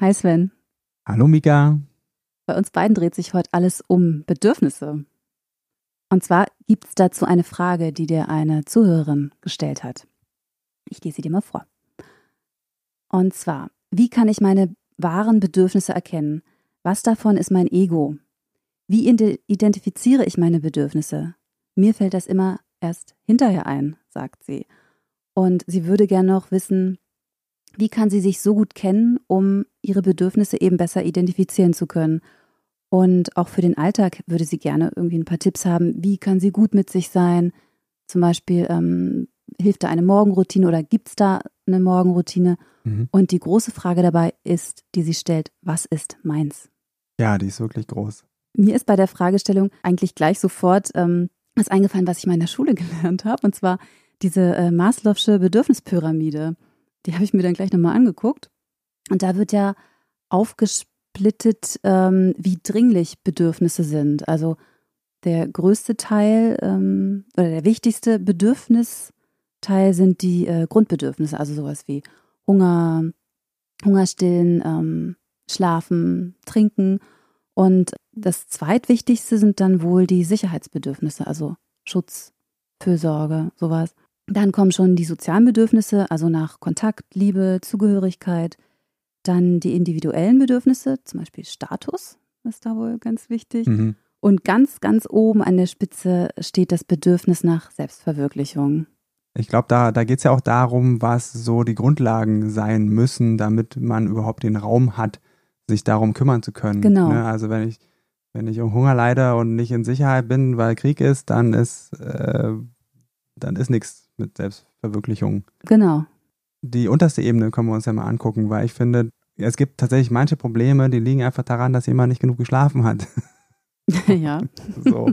Hi Sven. Hallo Mika. Bei uns beiden dreht sich heute alles um Bedürfnisse. Und zwar gibt es dazu eine Frage, die dir eine Zuhörerin gestellt hat. Ich lese sie dir mal vor. Und zwar, wie kann ich meine wahren Bedürfnisse erkennen? Was davon ist mein Ego? Wie identifiziere ich meine Bedürfnisse? Mir fällt das immer erst hinterher ein, sagt sie. Und sie würde gern noch wissen, wie kann sie sich so gut kennen, um ihre Bedürfnisse eben besser identifizieren zu können? Und auch für den Alltag würde sie gerne irgendwie ein paar Tipps haben. Wie kann sie gut mit sich sein? Zum Beispiel, ähm, hilft da eine Morgenroutine oder gibt es da eine Morgenroutine? Mhm. Und die große Frage dabei ist, die sie stellt, was ist meins? Ja, die ist wirklich groß. Mir ist bei der Fragestellung eigentlich gleich sofort ähm, was eingefallen, was ich mal in der Schule gelernt habe, und zwar diese äh, Maslow'sche Bedürfnispyramide. Die habe ich mir dann gleich nochmal angeguckt. Und da wird ja aufgesplittet, ähm, wie dringlich Bedürfnisse sind. Also der größte Teil ähm, oder der wichtigste Bedürfnisteil sind die äh, Grundbedürfnisse, also sowas wie Hunger, Hungerstillen, ähm, Schlafen, Trinken. Und das zweitwichtigste sind dann wohl die Sicherheitsbedürfnisse, also Schutz, Fürsorge, sowas. Dann kommen schon die sozialen Bedürfnisse, also nach Kontakt, Liebe, Zugehörigkeit. Dann die individuellen Bedürfnisse, zum Beispiel Status, ist da wohl ganz wichtig. Mhm. Und ganz, ganz oben an der Spitze steht das Bedürfnis nach Selbstverwirklichung. Ich glaube, da, da geht es ja auch darum, was so die Grundlagen sein müssen, damit man überhaupt den Raum hat, sich darum kümmern zu können. Genau. Ne? Also wenn ich, wenn ich um Hunger leide und nicht in Sicherheit bin, weil Krieg ist, dann ist, äh, dann ist nichts mit Selbstverwirklichung. Genau. Die unterste Ebene können wir uns ja mal angucken, weil ich finde, es gibt tatsächlich manche Probleme, die liegen einfach daran, dass jemand nicht genug geschlafen hat. ja. so.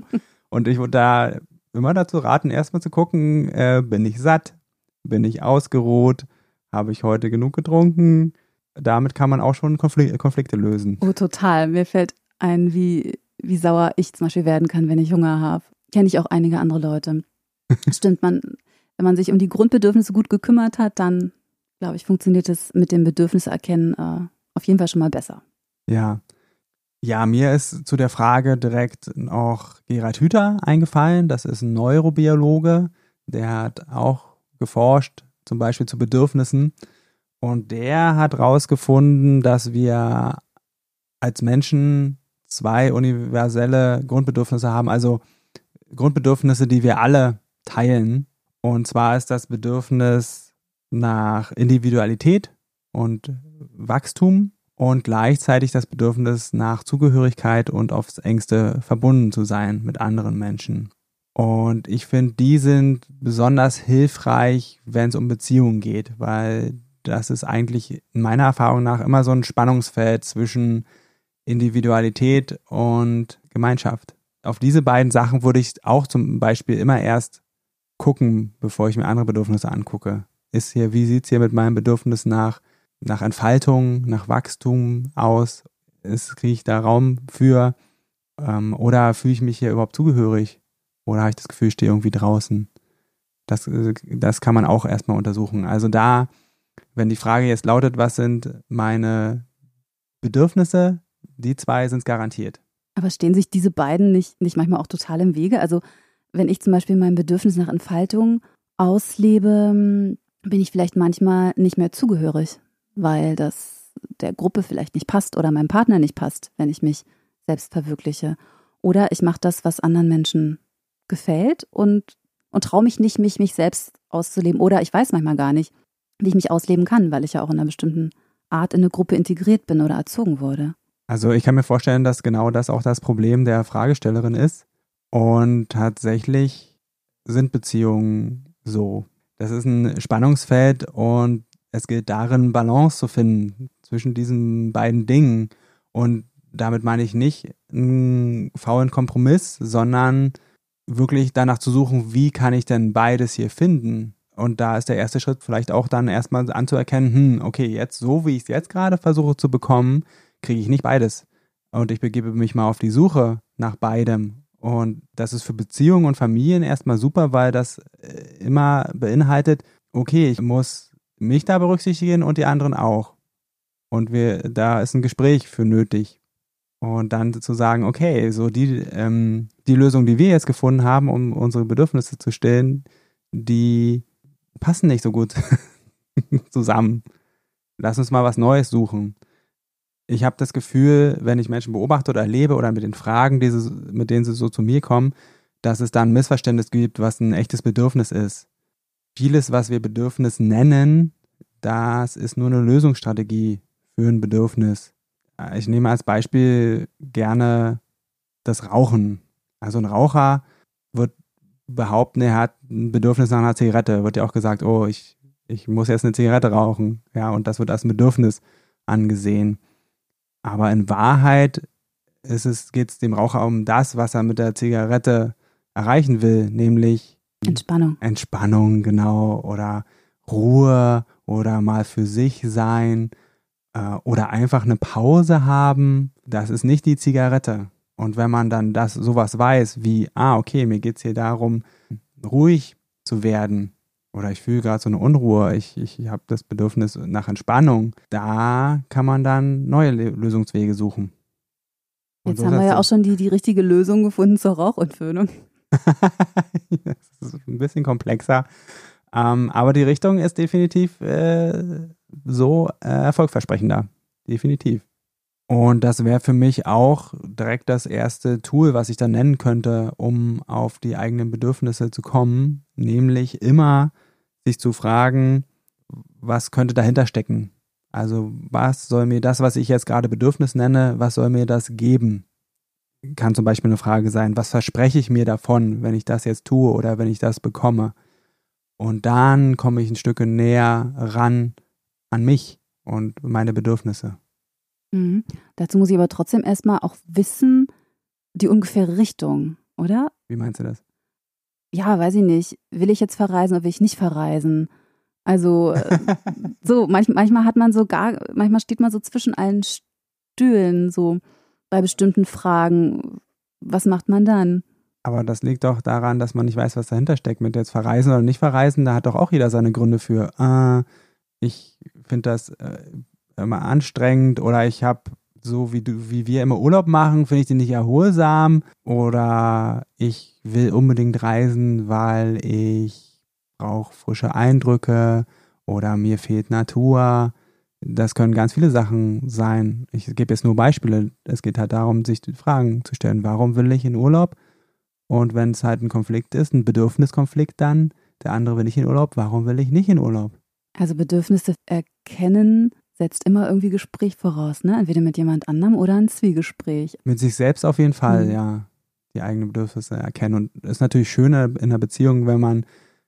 Und ich würde da immer dazu raten, erstmal zu gucken, äh, bin ich satt? Bin ich ausgeruht? Habe ich heute genug getrunken? Damit kann man auch schon Konflik Konflikte lösen. Oh, total. Mir fällt ein, wie, wie sauer ich zum Beispiel werden kann, wenn ich Hunger habe. Kenne ich auch einige andere Leute. Stimmt, man wenn man sich um die Grundbedürfnisse gut gekümmert hat, dann, glaube ich, funktioniert es mit dem Bedürfniserkennen äh, auf jeden Fall schon mal besser. Ja. Ja, mir ist zu der Frage direkt noch Gerhard Hüther eingefallen. Das ist ein Neurobiologe, der hat auch geforscht, zum Beispiel zu Bedürfnissen. Und der hat herausgefunden, dass wir als Menschen zwei universelle Grundbedürfnisse haben, also Grundbedürfnisse, die wir alle teilen. Und zwar ist das Bedürfnis nach Individualität und Wachstum und gleichzeitig das Bedürfnis nach Zugehörigkeit und aufs engste verbunden zu sein mit anderen Menschen. Und ich finde, die sind besonders hilfreich, wenn es um Beziehungen geht, weil das ist eigentlich in meiner Erfahrung nach immer so ein Spannungsfeld zwischen Individualität und Gemeinschaft. Auf diese beiden Sachen würde ich auch zum Beispiel immer erst gucken, bevor ich mir andere Bedürfnisse angucke. Ist hier, wie sieht es hier mit meinem Bedürfnis nach, nach Entfaltung, nach Wachstum aus? kriege ich da Raum für? Ähm, oder fühle ich mich hier überhaupt zugehörig? Oder habe ich das Gefühl, ich stehe irgendwie draußen? Das, äh, das kann man auch erstmal untersuchen. Also da, wenn die Frage jetzt lautet, was sind meine Bedürfnisse, die zwei sind es garantiert. Aber stehen sich diese beiden nicht, nicht manchmal auch total im Wege? Also wenn ich zum Beispiel mein Bedürfnis nach Entfaltung auslebe, bin ich vielleicht manchmal nicht mehr zugehörig, weil das der Gruppe vielleicht nicht passt oder meinem Partner nicht passt, wenn ich mich selbst verwirkliche. Oder ich mache das, was anderen Menschen gefällt und, und traue mich nicht, mich, mich selbst auszuleben. Oder ich weiß manchmal gar nicht, wie ich mich ausleben kann, weil ich ja auch in einer bestimmten Art in eine Gruppe integriert bin oder erzogen wurde. Also ich kann mir vorstellen, dass genau das auch das Problem der Fragestellerin ist, und tatsächlich sind Beziehungen so. Das ist ein Spannungsfeld und es gilt darin, Balance zu finden zwischen diesen beiden Dingen. Und damit meine ich nicht einen faulen Kompromiss, sondern wirklich danach zu suchen, wie kann ich denn beides hier finden? Und da ist der erste Schritt vielleicht auch dann erstmal anzuerkennen, hm, okay, jetzt so wie ich es jetzt gerade versuche zu bekommen, kriege ich nicht beides. Und ich begebe mich mal auf die Suche nach beidem. Und das ist für Beziehungen und Familien erstmal super, weil das äh, immer beinhaltet, okay, ich muss mich da berücksichtigen und die anderen auch. Und wir, da ist ein Gespräch für nötig. Und dann zu sagen, okay, so die, ähm, die Lösung, die wir jetzt gefunden haben, um unsere Bedürfnisse zu stillen, die passen nicht so gut zusammen. Lass uns mal was Neues suchen. Ich habe das Gefühl, wenn ich Menschen beobachte oder erlebe oder mit den Fragen, die sie, mit denen sie so zu mir kommen, dass es da ein Missverständnis gibt, was ein echtes Bedürfnis ist. Vieles, was wir Bedürfnis nennen, das ist nur eine Lösungsstrategie für ein Bedürfnis. Ich nehme als Beispiel gerne das Rauchen. Also ein Raucher wird behaupten, er hat ein Bedürfnis nach einer Zigarette. Wird ja auch gesagt, oh, ich, ich muss jetzt eine Zigarette rauchen. Ja, und das wird als ein Bedürfnis angesehen. Aber in Wahrheit ist es, geht es dem Raucher um das, was er mit der Zigarette erreichen will, nämlich Entspannung. Entspannung, genau, oder Ruhe oder mal für sich sein äh, oder einfach eine Pause haben. Das ist nicht die Zigarette. Und wenn man dann das sowas weiß, wie, ah, okay, mir geht es hier darum, ruhig zu werden, oder ich fühle gerade so eine Unruhe, ich, ich habe das Bedürfnis nach Entspannung, da kann man dann neue Lösungswege suchen. Und Jetzt so haben wir ja auch schon die, die richtige Lösung gefunden zur Rauchentföhnung. das ist ein bisschen komplexer. Ähm, aber die Richtung ist definitiv äh, so äh, erfolgversprechender. Definitiv. Und das wäre für mich auch direkt das erste Tool, was ich dann nennen könnte, um auf die eigenen Bedürfnisse zu kommen, nämlich immer sich zu fragen, was könnte dahinter stecken? Also was soll mir das, was ich jetzt gerade Bedürfnis nenne, was soll mir das geben? Kann zum Beispiel eine Frage sein, was verspreche ich mir davon, wenn ich das jetzt tue oder wenn ich das bekomme? Und dann komme ich ein Stück näher ran an mich und meine Bedürfnisse. Mhm. Dazu muss ich aber trotzdem erstmal auch wissen, die ungefähre Richtung, oder? Wie meinst du das? Ja, weiß ich nicht. Will ich jetzt verreisen oder will ich nicht verreisen? Also, so, manch, manchmal hat man so gar, manchmal steht man so zwischen allen Stühlen, so bei bestimmten Fragen. Was macht man dann? Aber das liegt doch daran, dass man nicht weiß, was dahinter steckt. Mit jetzt verreisen oder nicht verreisen, da hat doch auch jeder seine Gründe für. Äh, ich finde das äh, immer anstrengend oder ich habe so wie du, wie wir immer Urlaub machen, finde ich den nicht erholsam oder ich will unbedingt reisen, weil ich brauche frische Eindrücke oder mir fehlt Natur. Das können ganz viele Sachen sein. Ich gebe jetzt nur Beispiele. Es geht halt darum, sich Fragen zu stellen. Warum will ich in Urlaub? Und wenn es halt ein Konflikt ist, ein Bedürfniskonflikt dann, der andere will nicht in Urlaub, warum will ich nicht in Urlaub? Also Bedürfnisse erkennen setzt immer irgendwie Gespräch voraus, ne? Entweder mit jemand anderem oder ein Zwiegespräch. Mit sich selbst auf jeden Fall, mhm. ja. Die eigenen Bedürfnisse erkennen. Und es ist natürlich schöner in einer Beziehung, wenn man,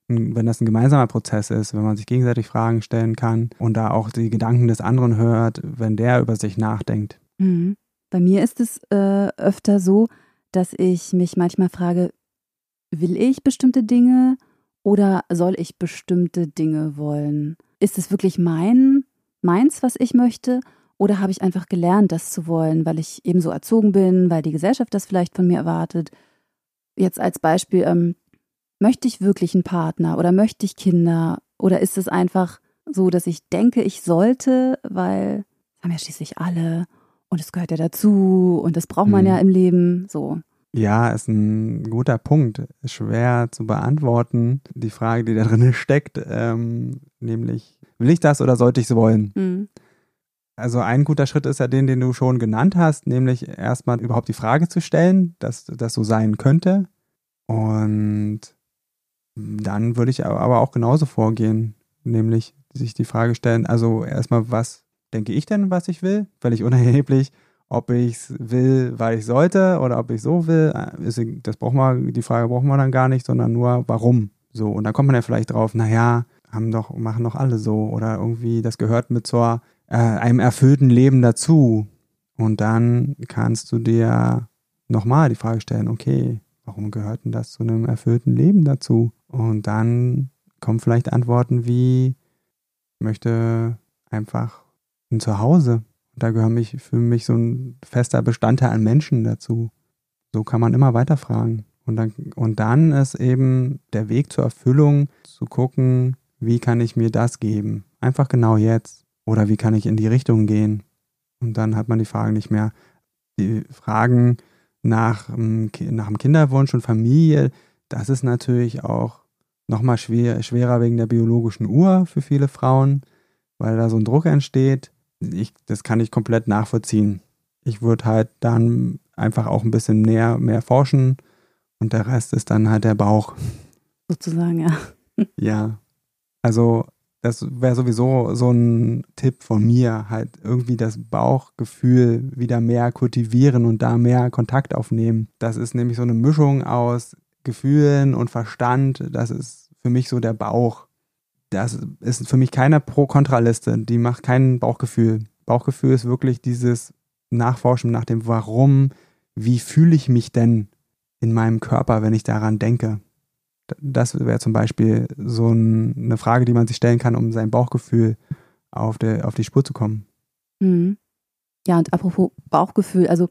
wenn das ein gemeinsamer Prozess ist, wenn man sich gegenseitig Fragen stellen kann und da auch die Gedanken des anderen hört, wenn der über sich nachdenkt. Mhm. Bei mir ist es äh, öfter so, dass ich mich manchmal frage, will ich bestimmte Dinge oder soll ich bestimmte Dinge wollen? Ist es wirklich mein meins, was ich möchte? Oder habe ich einfach gelernt, das zu wollen, weil ich eben so erzogen bin, weil die Gesellschaft das vielleicht von mir erwartet? Jetzt als Beispiel, ähm, möchte ich wirklich einen Partner oder möchte ich Kinder? Oder ist es einfach so, dass ich denke, ich sollte, weil haben ja schließlich alle und es gehört ja dazu und das braucht man hm. ja im Leben so. Ja, ist ein guter Punkt. Schwer zu beantworten, die Frage, die da drin steckt, ähm, nämlich Will ich das oder sollte ich es wollen? Mhm. Also ein guter Schritt ist ja den, den du schon genannt hast, nämlich erstmal überhaupt die Frage zu stellen, dass das so sein könnte. Und dann würde ich aber auch genauso vorgehen, nämlich sich die Frage stellen, also erstmal, was denke ich denn, was ich will? Völlig unerheblich, ob ich es will, weil ich sollte oder ob ich so will. Das braucht man, die Frage brauchen wir dann gar nicht, sondern nur warum. So, und dann kommt man ja vielleicht drauf, naja, haben doch, machen doch alle so oder irgendwie, das gehört mit zur äh, einem erfüllten Leben dazu. Und dann kannst du dir nochmal die Frage stellen, okay, warum gehört denn das zu einem erfüllten Leben dazu? Und dann kommen vielleicht Antworten wie, ich möchte einfach ein Zuhause. Da gehört mich für mich so ein fester Bestandteil an Menschen dazu. So kann man immer weiter fragen. Und dann, und dann ist eben der Weg zur Erfüllung zu gucken, wie kann ich mir das geben? Einfach genau jetzt. Oder wie kann ich in die Richtung gehen? Und dann hat man die Fragen nicht mehr. Die Fragen nach, nach dem Kinderwunsch und Familie, das ist natürlich auch nochmal schwer, schwerer wegen der biologischen Uhr für viele Frauen, weil da so ein Druck entsteht. Ich, das kann ich komplett nachvollziehen. Ich würde halt dann einfach auch ein bisschen näher, mehr forschen und der Rest ist dann halt der Bauch. Sozusagen, ja. Ja. Also das wäre sowieso so ein Tipp von mir, halt irgendwie das Bauchgefühl wieder mehr kultivieren und da mehr Kontakt aufnehmen. Das ist nämlich so eine Mischung aus Gefühlen und Verstand. Das ist für mich so der Bauch. Das ist für mich keine Pro-Kontra-Liste. Die macht kein Bauchgefühl. Bauchgefühl ist wirklich dieses Nachforschen nach dem Warum. Wie fühle ich mich denn in meinem Körper, wenn ich daran denke? Das wäre zum Beispiel so ein, eine Frage, die man sich stellen kann, um sein Bauchgefühl auf, der, auf die Spur zu kommen. Mhm. Ja, und apropos Bauchgefühl, also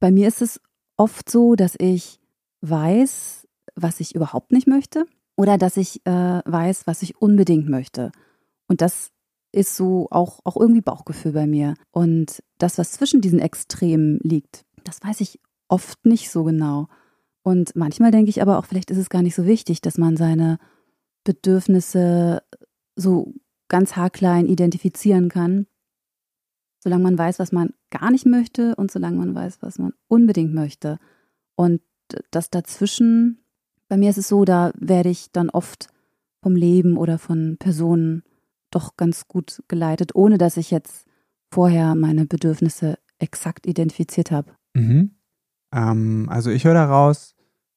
bei mir ist es oft so, dass ich weiß, was ich überhaupt nicht möchte oder dass ich äh, weiß, was ich unbedingt möchte. Und das ist so auch, auch irgendwie Bauchgefühl bei mir. Und das, was zwischen diesen Extremen liegt, das weiß ich oft nicht so genau. Und manchmal denke ich aber auch, vielleicht ist es gar nicht so wichtig, dass man seine Bedürfnisse so ganz haarklein identifizieren kann, solange man weiß, was man gar nicht möchte und solange man weiß, was man unbedingt möchte. Und das dazwischen, bei mir ist es so, da werde ich dann oft vom Leben oder von Personen doch ganz gut geleitet, ohne dass ich jetzt vorher meine Bedürfnisse exakt identifiziert habe. Mhm. Ähm, also ich höre daraus,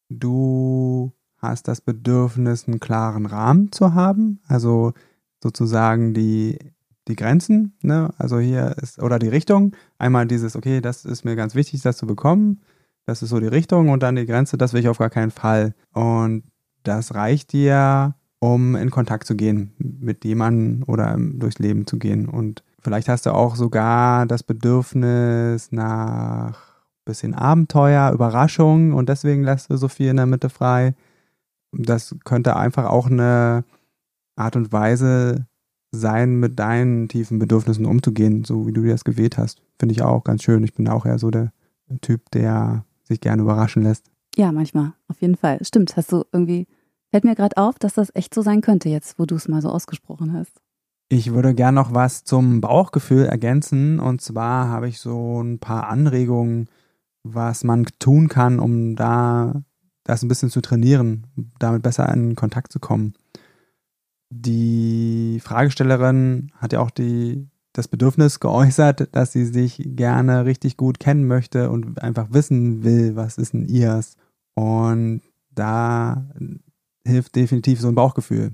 du hast das Bedürfnis, einen klaren Rahmen zu haben, also sozusagen die, die Grenzen, ne? also hier ist, oder die Richtung. Einmal dieses, okay, das ist mir ganz wichtig, das zu bekommen, das ist so die Richtung und dann die Grenze, das will ich auf gar keinen Fall. Und das reicht dir, um in Kontakt zu gehen mit jemandem oder durchs Leben zu gehen. Und vielleicht hast du auch sogar das Bedürfnis nach bisschen Abenteuer, Überraschung und deswegen lässt du so viel in der Mitte frei. Das könnte einfach auch eine Art und Weise sein, mit deinen tiefen Bedürfnissen umzugehen, so wie du dir das gewählt hast. Finde ich auch ganz schön. Ich bin auch eher so der Typ, der sich gerne überraschen lässt. Ja, manchmal, auf jeden Fall. Stimmt, hast du irgendwie, fällt mir gerade auf, dass das echt so sein könnte, jetzt, wo du es mal so ausgesprochen hast. Ich würde gerne noch was zum Bauchgefühl ergänzen. Und zwar habe ich so ein paar Anregungen was man tun kann, um da das ein bisschen zu trainieren, damit besser in Kontakt zu kommen. Die Fragestellerin hat ja auch die, das Bedürfnis geäußert, dass sie sich gerne richtig gut kennen möchte und einfach wissen will, was ist denn ihrs. Und da hilft definitiv so ein Bauchgefühl.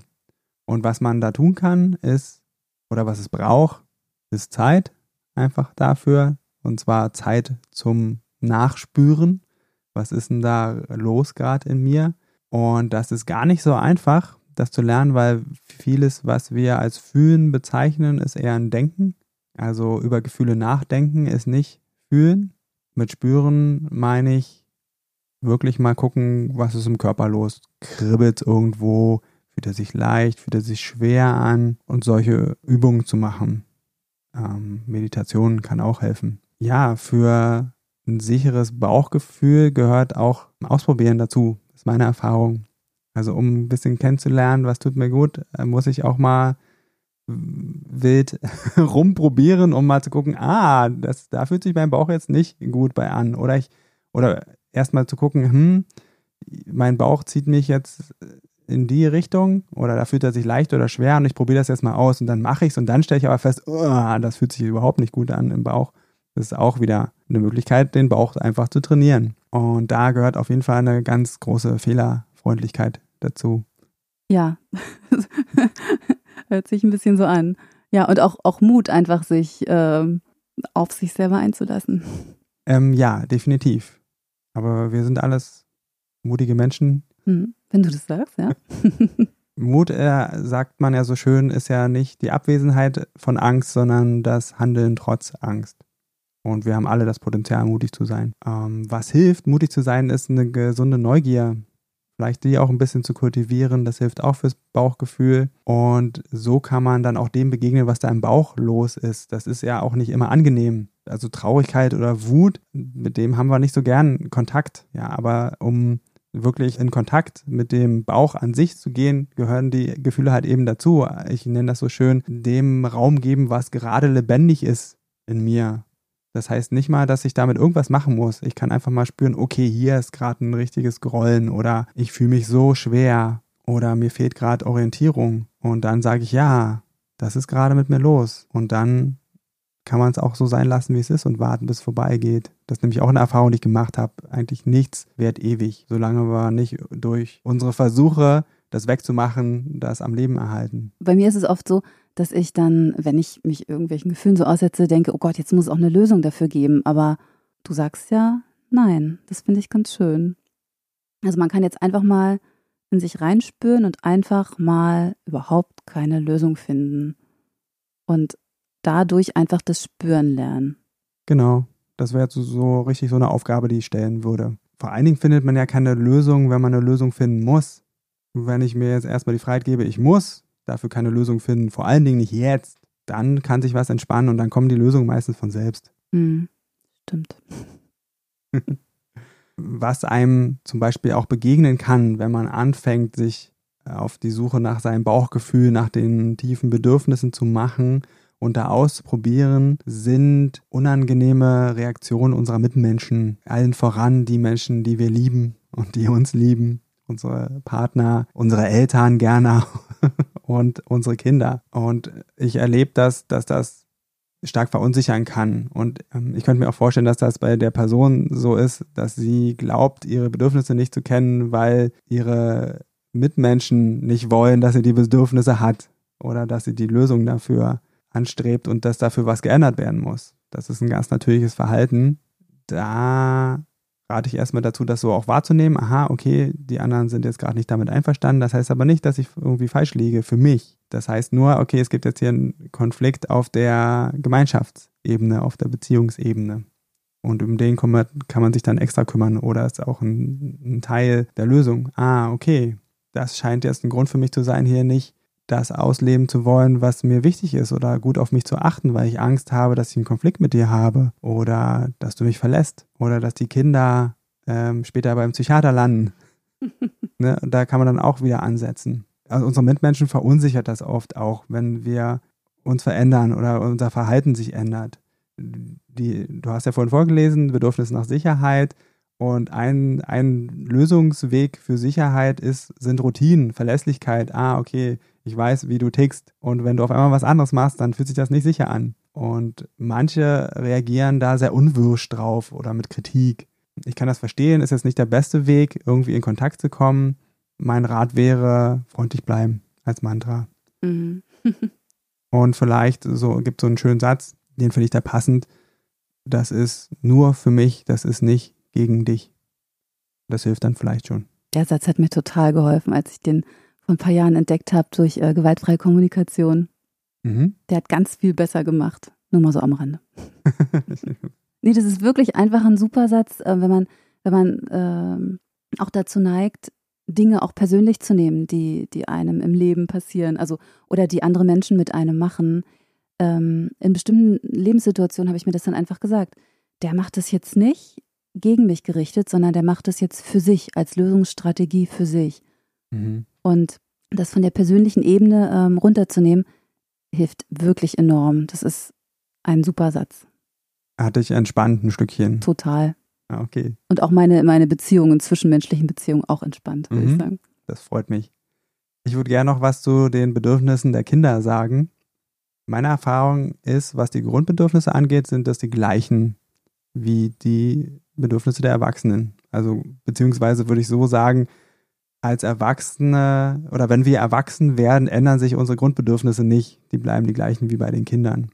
Und was man da tun kann, ist, oder was es braucht, ist Zeit einfach dafür. Und zwar Zeit zum nachspüren, was ist denn da los gerade in mir. Und das ist gar nicht so einfach, das zu lernen, weil vieles, was wir als Fühlen bezeichnen, ist eher ein Denken. Also über Gefühle nachdenken ist nicht fühlen. Mit spüren meine ich wirklich mal gucken, was ist im Körper los. Kribbelt irgendwo, fühlt er sich leicht, fühlt er sich schwer an und solche Übungen zu machen. Ähm, Meditation kann auch helfen. Ja, für ein sicheres Bauchgefühl gehört auch Ausprobieren dazu. Das ist meine Erfahrung. Also um ein bisschen kennenzulernen, was tut mir gut, äh, muss ich auch mal wild rumprobieren, um mal zu gucken, ah, das, da fühlt sich mein Bauch jetzt nicht gut bei an. Oder ich, oder erstmal zu gucken, hm, mein Bauch zieht mich jetzt in die Richtung oder da fühlt er sich leicht oder schwer und ich probiere das jetzt mal aus und dann mache ich es und dann stelle ich aber fest, oh, das fühlt sich überhaupt nicht gut an im Bauch. Das ist auch wieder eine Möglichkeit, den Bauch einfach zu trainieren. Und da gehört auf jeden Fall eine ganz große Fehlerfreundlichkeit dazu. Ja, hört sich ein bisschen so an. Ja, und auch, auch Mut, einfach sich ähm, auf sich selber einzulassen. Ähm, ja, definitiv. Aber wir sind alles mutige Menschen. Hm, wenn du das sagst, ja. Mut, äh, sagt man ja so schön, ist ja nicht die Abwesenheit von Angst, sondern das Handeln trotz Angst. Und wir haben alle das Potenzial, mutig zu sein. Ähm, was hilft, mutig zu sein, ist eine gesunde Neugier. Vielleicht die auch ein bisschen zu kultivieren, das hilft auch fürs Bauchgefühl. Und so kann man dann auch dem begegnen, was da im Bauch los ist. Das ist ja auch nicht immer angenehm. Also Traurigkeit oder Wut, mit dem haben wir nicht so gern Kontakt. Ja, aber um wirklich in Kontakt mit dem Bauch an sich zu gehen, gehören die Gefühle halt eben dazu. Ich nenne das so schön, dem Raum geben, was gerade lebendig ist in mir. Das heißt nicht mal, dass ich damit irgendwas machen muss. Ich kann einfach mal spüren, okay, hier ist gerade ein richtiges Grollen oder ich fühle mich so schwer oder mir fehlt gerade Orientierung. Und dann sage ich, ja, das ist gerade mit mir los. Und dann kann man es auch so sein lassen, wie es ist und warten, bis es vorbeigeht. Das ist nämlich auch eine Erfahrung, die ich gemacht habe. Eigentlich nichts währt ewig, solange wir nicht durch unsere Versuche, das wegzumachen, das am Leben erhalten. Bei mir ist es oft so, dass ich dann, wenn ich mich irgendwelchen Gefühlen so aussetze, denke, oh Gott, jetzt muss es auch eine Lösung dafür geben. Aber du sagst ja, nein, das finde ich ganz schön. Also man kann jetzt einfach mal in sich reinspüren und einfach mal überhaupt keine Lösung finden. Und dadurch einfach das Spüren lernen. Genau, das wäre so, so richtig so eine Aufgabe, die ich stellen würde. Vor allen Dingen findet man ja keine Lösung, wenn man eine Lösung finden muss. Wenn ich mir jetzt erstmal die Freiheit gebe, ich muss, dafür keine Lösung finden, vor allen Dingen nicht jetzt, dann kann sich was entspannen und dann kommen die Lösungen meistens von selbst. Mhm. Stimmt. was einem zum Beispiel auch begegnen kann, wenn man anfängt, sich auf die Suche nach seinem Bauchgefühl, nach den tiefen Bedürfnissen zu machen und da auszuprobieren, sind unangenehme Reaktionen unserer Mitmenschen, allen voran die Menschen, die wir lieben und die uns lieben unsere Partner, unsere Eltern gerne und unsere Kinder. Und ich erlebe das, dass das stark verunsichern kann. Und ähm, ich könnte mir auch vorstellen, dass das bei der Person so ist, dass sie glaubt, ihre Bedürfnisse nicht zu kennen, weil ihre Mitmenschen nicht wollen, dass sie die Bedürfnisse hat oder dass sie die Lösung dafür anstrebt und dass dafür was geändert werden muss. Das ist ein ganz natürliches Verhalten. Da rate ich erstmal dazu, das so auch wahrzunehmen. Aha, okay, die anderen sind jetzt gerade nicht damit einverstanden. Das heißt aber nicht, dass ich irgendwie falsch liege für mich. Das heißt nur, okay, es gibt jetzt hier einen Konflikt auf der Gemeinschaftsebene, auf der Beziehungsebene. Und um den kann man sich dann extra kümmern oder ist auch ein, ein Teil der Lösung. Ah, okay, das scheint jetzt ein Grund für mich zu sein, hier nicht das ausleben zu wollen, was mir wichtig ist oder gut auf mich zu achten, weil ich Angst habe, dass ich einen Konflikt mit dir habe oder dass du mich verlässt oder dass die Kinder ähm, später beim Psychiater landen. ne? Da kann man dann auch wieder ansetzen. Also unsere Mitmenschen verunsichert das oft auch, wenn wir uns verändern oder unser Verhalten sich ändert. Die, du hast ja vorhin vorgelesen, Bedürfnis nach Sicherheit. Und ein, ein Lösungsweg für Sicherheit ist, sind Routinen, Verlässlichkeit. Ah, okay, ich weiß, wie du tickst. Und wenn du auf einmal was anderes machst, dann fühlt sich das nicht sicher an. Und manche reagieren da sehr unwirsch drauf oder mit Kritik. Ich kann das verstehen, ist jetzt nicht der beste Weg, irgendwie in Kontakt zu kommen. Mein Rat wäre, freundlich bleiben als Mantra. Mhm. Und vielleicht so gibt es so einen schönen Satz, den finde ich da passend. Das ist nur für mich, das ist nicht gegen dich. Das hilft dann vielleicht schon. Der Satz hat mir total geholfen, als ich den vor ein paar Jahren entdeckt habe durch äh, gewaltfreie Kommunikation. Mhm. Der hat ganz viel besser gemacht. Nur mal so am Rande. nee, das ist wirklich einfach ein super Satz, äh, wenn man, wenn man äh, auch dazu neigt, Dinge auch persönlich zu nehmen, die, die einem im Leben passieren, also oder die andere Menschen mit einem machen. Ähm, in bestimmten Lebenssituationen habe ich mir das dann einfach gesagt. Der macht das jetzt nicht gegen mich gerichtet, sondern der macht das jetzt für sich, als Lösungsstrategie für sich. Mhm. Und das von der persönlichen Ebene ähm, runterzunehmen, hilft wirklich enorm. Das ist ein super Satz. Hat dich entspannt ein Stückchen. Total. Ah, okay. Und auch meine, meine Beziehungen, zwischenmenschlichen Beziehungen auch entspannt, würde mhm. ich sagen. Das freut mich. Ich würde gerne noch was zu den Bedürfnissen der Kinder sagen. Meine Erfahrung ist, was die Grundbedürfnisse angeht, sind das die gleichen wie die Bedürfnisse der Erwachsenen. Also beziehungsweise würde ich so sagen, als Erwachsene oder wenn wir erwachsen werden, ändern sich unsere Grundbedürfnisse nicht. Die bleiben die gleichen wie bei den Kindern.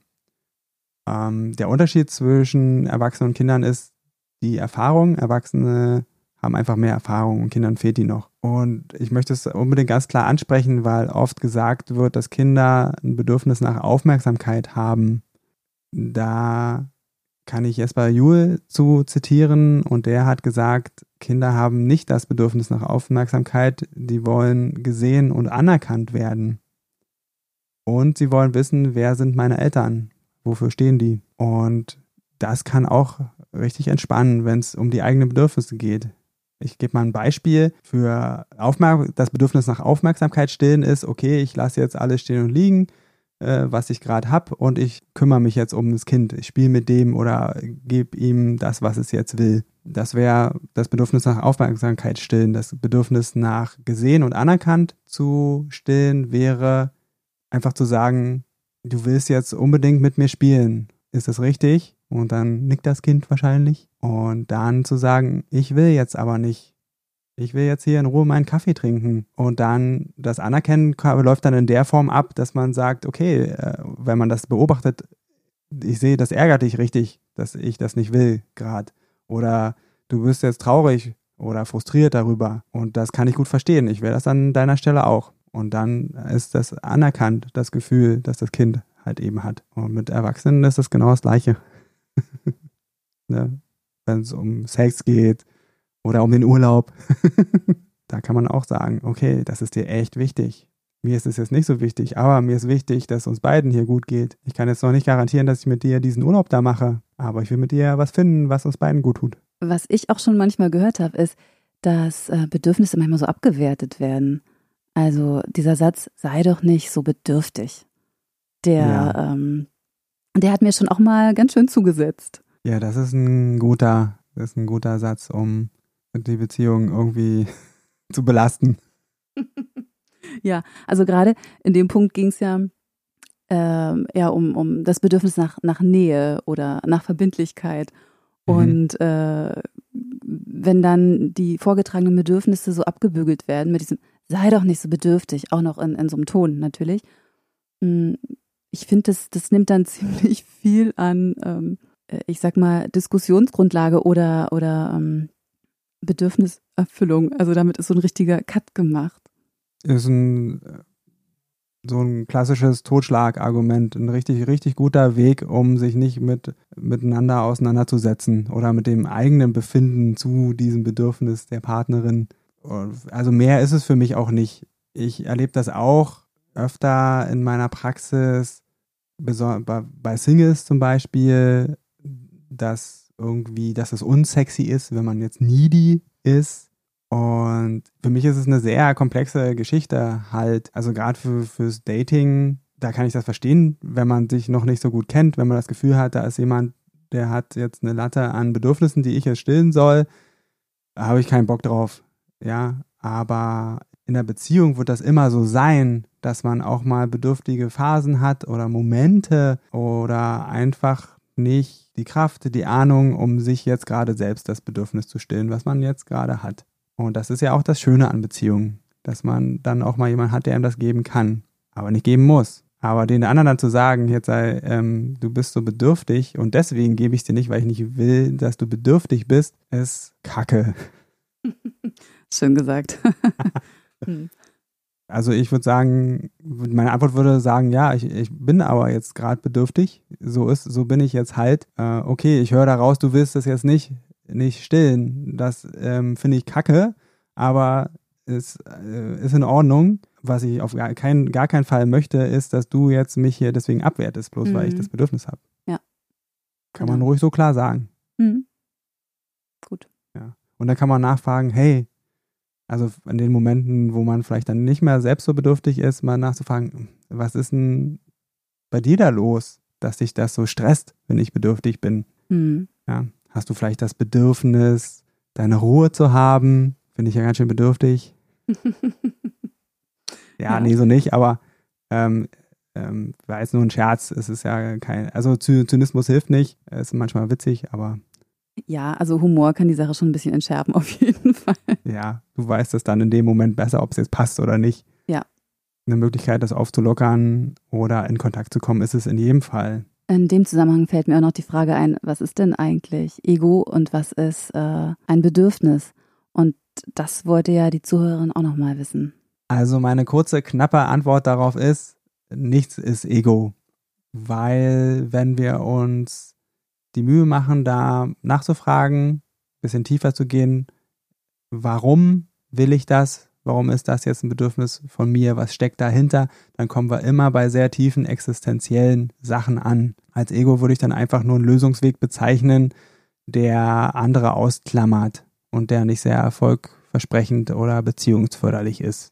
Ähm, der Unterschied zwischen Erwachsenen und Kindern ist die Erfahrung. Erwachsene haben einfach mehr Erfahrung und Kindern fehlt die noch. Und ich möchte es unbedingt ganz klar ansprechen, weil oft gesagt wird, dass Kinder ein Bedürfnis nach Aufmerksamkeit haben. Da kann ich Jesper Juhl zu zitieren und der hat gesagt, Kinder haben nicht das Bedürfnis nach Aufmerksamkeit, die wollen gesehen und anerkannt werden. Und sie wollen wissen, wer sind meine Eltern, wofür stehen die. Und das kann auch richtig entspannen, wenn es um die eigenen Bedürfnisse geht. Ich gebe mal ein Beispiel für Aufmerk das Bedürfnis nach Aufmerksamkeit stillen ist, okay, ich lasse jetzt alles stehen und liegen, äh, was ich gerade habe und ich kümmere mich jetzt um das Kind. Ich spiele mit dem oder gebe ihm das, was es jetzt will. Das wäre das Bedürfnis nach Aufmerksamkeit stillen. Das Bedürfnis nach gesehen und anerkannt zu stillen wäre einfach zu sagen, du willst jetzt unbedingt mit mir spielen. Ist das richtig? Und dann nickt das Kind wahrscheinlich. Und dann zu sagen, ich will jetzt aber nicht. Ich will jetzt hier in Ruhe meinen Kaffee trinken. Und dann das Anerkennen läuft dann in der Form ab, dass man sagt, okay, äh, wenn man das beobachtet, ich sehe, das ärgert dich richtig, dass ich das nicht will gerade. Oder du wirst jetzt traurig oder frustriert darüber. Und das kann ich gut verstehen. Ich wäre das an deiner Stelle auch. Und dann ist das anerkannt, das Gefühl, dass das Kind halt eben hat. Und mit Erwachsenen ist das genau das Gleiche. ne? Wenn es um Sex geht oder um den Urlaub, da kann man auch sagen, okay, das ist dir echt wichtig. Mir ist es jetzt nicht so wichtig, aber mir ist wichtig, dass uns beiden hier gut geht. Ich kann jetzt noch nicht garantieren, dass ich mit dir diesen Urlaub da mache, aber ich will mit dir was finden, was uns beiden gut tut. Was ich auch schon manchmal gehört habe, ist, dass äh, Bedürfnisse manchmal so abgewertet werden. Also dieser Satz, sei doch nicht so bedürftig. Der ja. ähm, der hat mir schon auch mal ganz schön zugesetzt. Ja, das ist ein guter, das ist ein guter Satz, um die Beziehung irgendwie zu belasten. ja, also gerade in dem Punkt ging es ja äh, eher um, um das Bedürfnis nach, nach Nähe oder nach Verbindlichkeit. Mhm. Und äh, wenn dann die vorgetragenen Bedürfnisse so abgebügelt werden mit diesem, sei doch nicht so bedürftig, auch noch in, in so einem Ton natürlich, hm, ich finde, das, das nimmt dann ziemlich viel an, ähm, äh, ich sag mal, Diskussionsgrundlage oder, oder ähm, Bedürfniserfüllung. Also damit ist so ein richtiger Cut gemacht. Ist ein so ein klassisches Totschlagargument, ein richtig, richtig guter Weg, um sich nicht mit, miteinander auseinanderzusetzen oder mit dem eigenen Befinden zu diesem Bedürfnis der Partnerin. Also mehr ist es für mich auch nicht. Ich erlebe das auch öfter in meiner Praxis, bei Singles zum Beispiel, dass irgendwie, dass es unsexy ist, wenn man jetzt needy ist. Und für mich ist es eine sehr komplexe Geschichte halt. Also gerade für, fürs Dating, da kann ich das verstehen, wenn man sich noch nicht so gut kennt, wenn man das Gefühl hat, da ist jemand, der hat jetzt eine Latte an Bedürfnissen, die ich jetzt stillen soll, da habe ich keinen Bock drauf. Ja, aber in der Beziehung wird das immer so sein, dass man auch mal bedürftige Phasen hat oder Momente oder einfach nicht die Kraft, die Ahnung, um sich jetzt gerade selbst das Bedürfnis zu stillen, was man jetzt gerade hat. Und das ist ja auch das Schöne an Beziehungen, dass man dann auch mal jemanden hat, der einem das geben kann, aber nicht geben muss. Aber den anderen dann zu sagen, jetzt sei, ähm, du bist so bedürftig und deswegen gebe ich es dir nicht, weil ich nicht will, dass du bedürftig bist, ist Kacke. Schön gesagt. Also ich würde sagen, meine Antwort würde sagen, ja, ich, ich bin aber jetzt gerade bedürftig. So ist, so bin ich jetzt halt. Äh, okay, ich höre daraus, du willst das jetzt nicht, nicht stillen. Das ähm, finde ich kacke, aber es äh, ist in Ordnung. Was ich auf gar, kein, gar keinen Fall möchte, ist, dass du jetzt mich hier deswegen abwertest, bloß mhm. weil ich mhm. das Bedürfnis habe. Ja. Kann genau. man ruhig so klar sagen. Mhm. Gut. Ja. Und dann kann man nachfragen, hey, also in den Momenten, wo man vielleicht dann nicht mehr selbst so bedürftig ist, mal nachzufragen, was ist denn bei dir da los, dass dich das so stresst, wenn ich bedürftig bin? Mhm. Ja, hast du vielleicht das Bedürfnis, deine Ruhe zu haben? Finde ich ja ganz schön bedürftig. ja, ja, nee, so nicht, aber ähm, ähm, war jetzt nur ein Scherz. Es ist ja kein, also Zynismus hilft nicht. Es ist manchmal witzig, aber Ja, also Humor kann die Sache schon ein bisschen entschärfen, auf jeden Fall. Ja, du weißt es dann in dem Moment besser, ob es jetzt passt oder nicht. Ja. Eine Möglichkeit, das aufzulockern oder in Kontakt zu kommen, ist es in jedem Fall. In dem Zusammenhang fällt mir auch noch die Frage ein, was ist denn eigentlich Ego und was ist äh, ein Bedürfnis? Und das wollte ja die Zuhörerin auch nochmal wissen. Also meine kurze, knappe Antwort darauf ist, nichts ist Ego. Weil wenn wir uns die Mühe machen, da nachzufragen, bisschen tiefer zu gehen, warum will ich das? Warum ist das jetzt ein Bedürfnis von mir? Was steckt dahinter? Dann kommen wir immer bei sehr tiefen existenziellen Sachen an. Als Ego würde ich dann einfach nur einen Lösungsweg bezeichnen, der andere ausklammert und der nicht sehr erfolgversprechend oder beziehungsförderlich ist.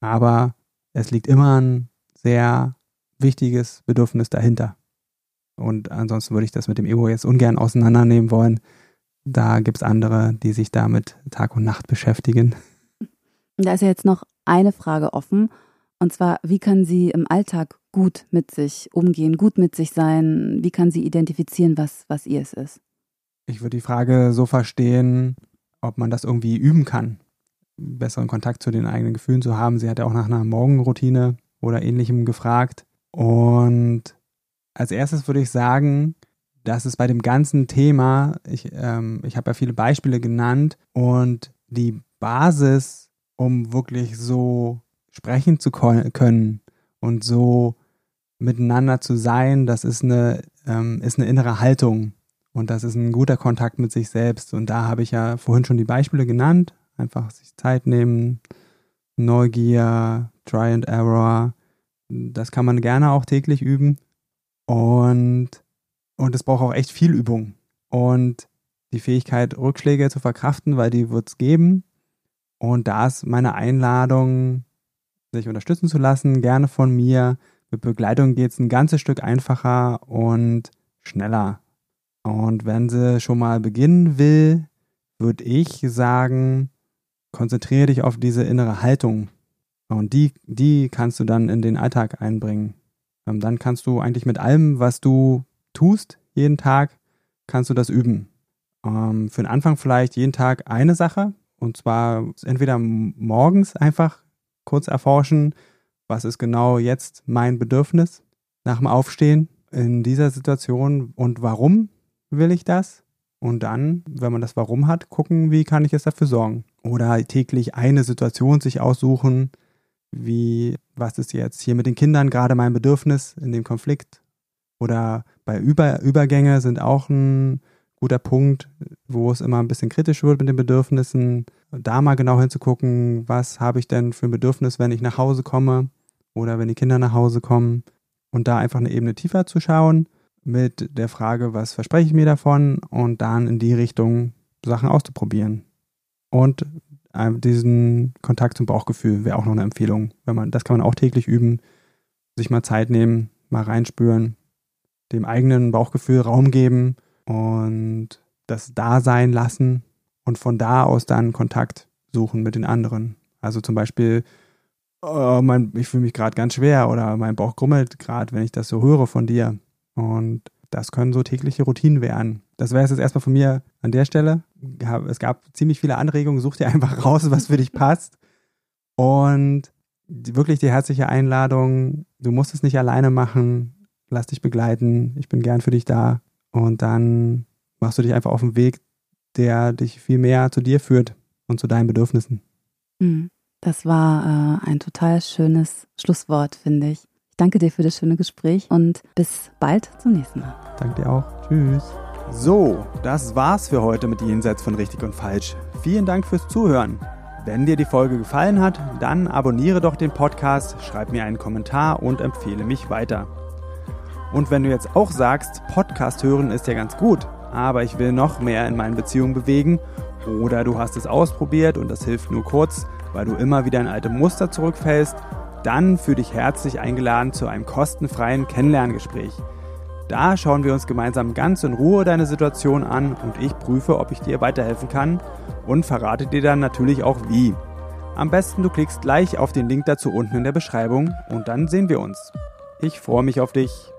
Aber es liegt immer ein sehr wichtiges Bedürfnis dahinter. Und ansonsten würde ich das mit dem Ego jetzt ungern auseinandernehmen wollen. Da gibt es andere, die sich damit Tag und Nacht beschäftigen. Da ist ja jetzt noch eine Frage offen. Und zwar, wie kann sie im Alltag gut mit sich umgehen, gut mit sich sein? Wie kann sie identifizieren, was, was ihr es ist? Ich würde die Frage so verstehen, ob man das irgendwie üben kann, besseren Kontakt zu den eigenen Gefühlen zu haben. Sie hat ja auch nach einer Morgenroutine oder ähnlichem gefragt. Und als erstes würde ich sagen, dass es bei dem ganzen Thema, ich, ähm, ich habe ja viele Beispiele genannt und die Basis, um wirklich so sprechen zu können und so miteinander zu sein, das ist eine, ähm, ist eine innere Haltung und das ist ein guter Kontakt mit sich selbst. Und da habe ich ja vorhin schon die Beispiele genannt. Einfach sich Zeit nehmen, Neugier, Try and Error. Das kann man gerne auch täglich üben. Und, und es braucht auch echt viel Übung. Und die Fähigkeit, Rückschläge zu verkraften, weil die wird es geben. Und da ist meine Einladung, sich unterstützen zu lassen, gerne von mir. Mit Begleitung geht es ein ganzes Stück einfacher und schneller. Und wenn sie schon mal beginnen will, würde ich sagen, konzentriere dich auf diese innere Haltung. Und die, die kannst du dann in den Alltag einbringen. Ähm, dann kannst du eigentlich mit allem, was du tust, jeden Tag, kannst du das üben. Ähm, für den Anfang vielleicht jeden Tag eine Sache. Und zwar entweder morgens einfach kurz erforschen, was ist genau jetzt mein Bedürfnis nach dem Aufstehen in dieser Situation und warum will ich das? Und dann, wenn man das Warum hat, gucken, wie kann ich es dafür sorgen. Oder täglich eine Situation sich aussuchen, wie, was ist jetzt hier mit den Kindern gerade mein Bedürfnis in dem Konflikt? Oder bei Über Übergänge sind auch ein guter Punkt, wo es immer ein bisschen kritisch wird mit den Bedürfnissen. Da mal genau hinzugucken, was habe ich denn für ein Bedürfnis, wenn ich nach Hause komme oder wenn die Kinder nach Hause kommen. Und da einfach eine Ebene tiefer zu schauen mit der Frage, was verspreche ich mir davon und dann in die Richtung Sachen auszuprobieren. Und diesen Kontakt zum Bauchgefühl wäre auch noch eine Empfehlung. Wenn man, das kann man auch täglich üben, sich mal Zeit nehmen, mal reinspüren, dem eigenen Bauchgefühl Raum geben und das da sein lassen und von da aus dann Kontakt suchen mit den anderen. Also zum Beispiel, oh, mein, ich fühle mich gerade ganz schwer oder mein Bauch grummelt gerade, wenn ich das so höre von dir. Und das können so tägliche Routinen werden. Das wäre jetzt erstmal von mir an der Stelle. Es gab ziemlich viele Anregungen. Such dir einfach raus, was für dich passt. Und wirklich die herzliche Einladung. Du musst es nicht alleine machen. Lass dich begleiten. Ich bin gern für dich da. Und dann machst du dich einfach auf den Weg, der dich viel mehr zu dir führt und zu deinen Bedürfnissen. Hm. Das war äh, ein total schönes Schlusswort, finde ich danke dir für das schöne Gespräch und bis bald zum nächsten Mal. Danke dir auch. Tschüss. So, das war's für heute mit Jenseits von Richtig und Falsch. Vielen Dank fürs Zuhören. Wenn dir die Folge gefallen hat, dann abonniere doch den Podcast, schreib mir einen Kommentar und empfehle mich weiter. Und wenn du jetzt auch sagst, Podcast hören ist ja ganz gut, aber ich will noch mehr in meinen Beziehungen bewegen, oder du hast es ausprobiert und das hilft nur kurz, weil du immer wieder in alte Muster zurückfällst dann fühle dich herzlich eingeladen zu einem kostenfreien Kennenlerngespräch. Da schauen wir uns gemeinsam ganz in Ruhe deine Situation an und ich prüfe, ob ich dir weiterhelfen kann und verrate dir dann natürlich auch wie. Am besten du klickst gleich auf den Link dazu unten in der Beschreibung und dann sehen wir uns. Ich freue mich auf dich.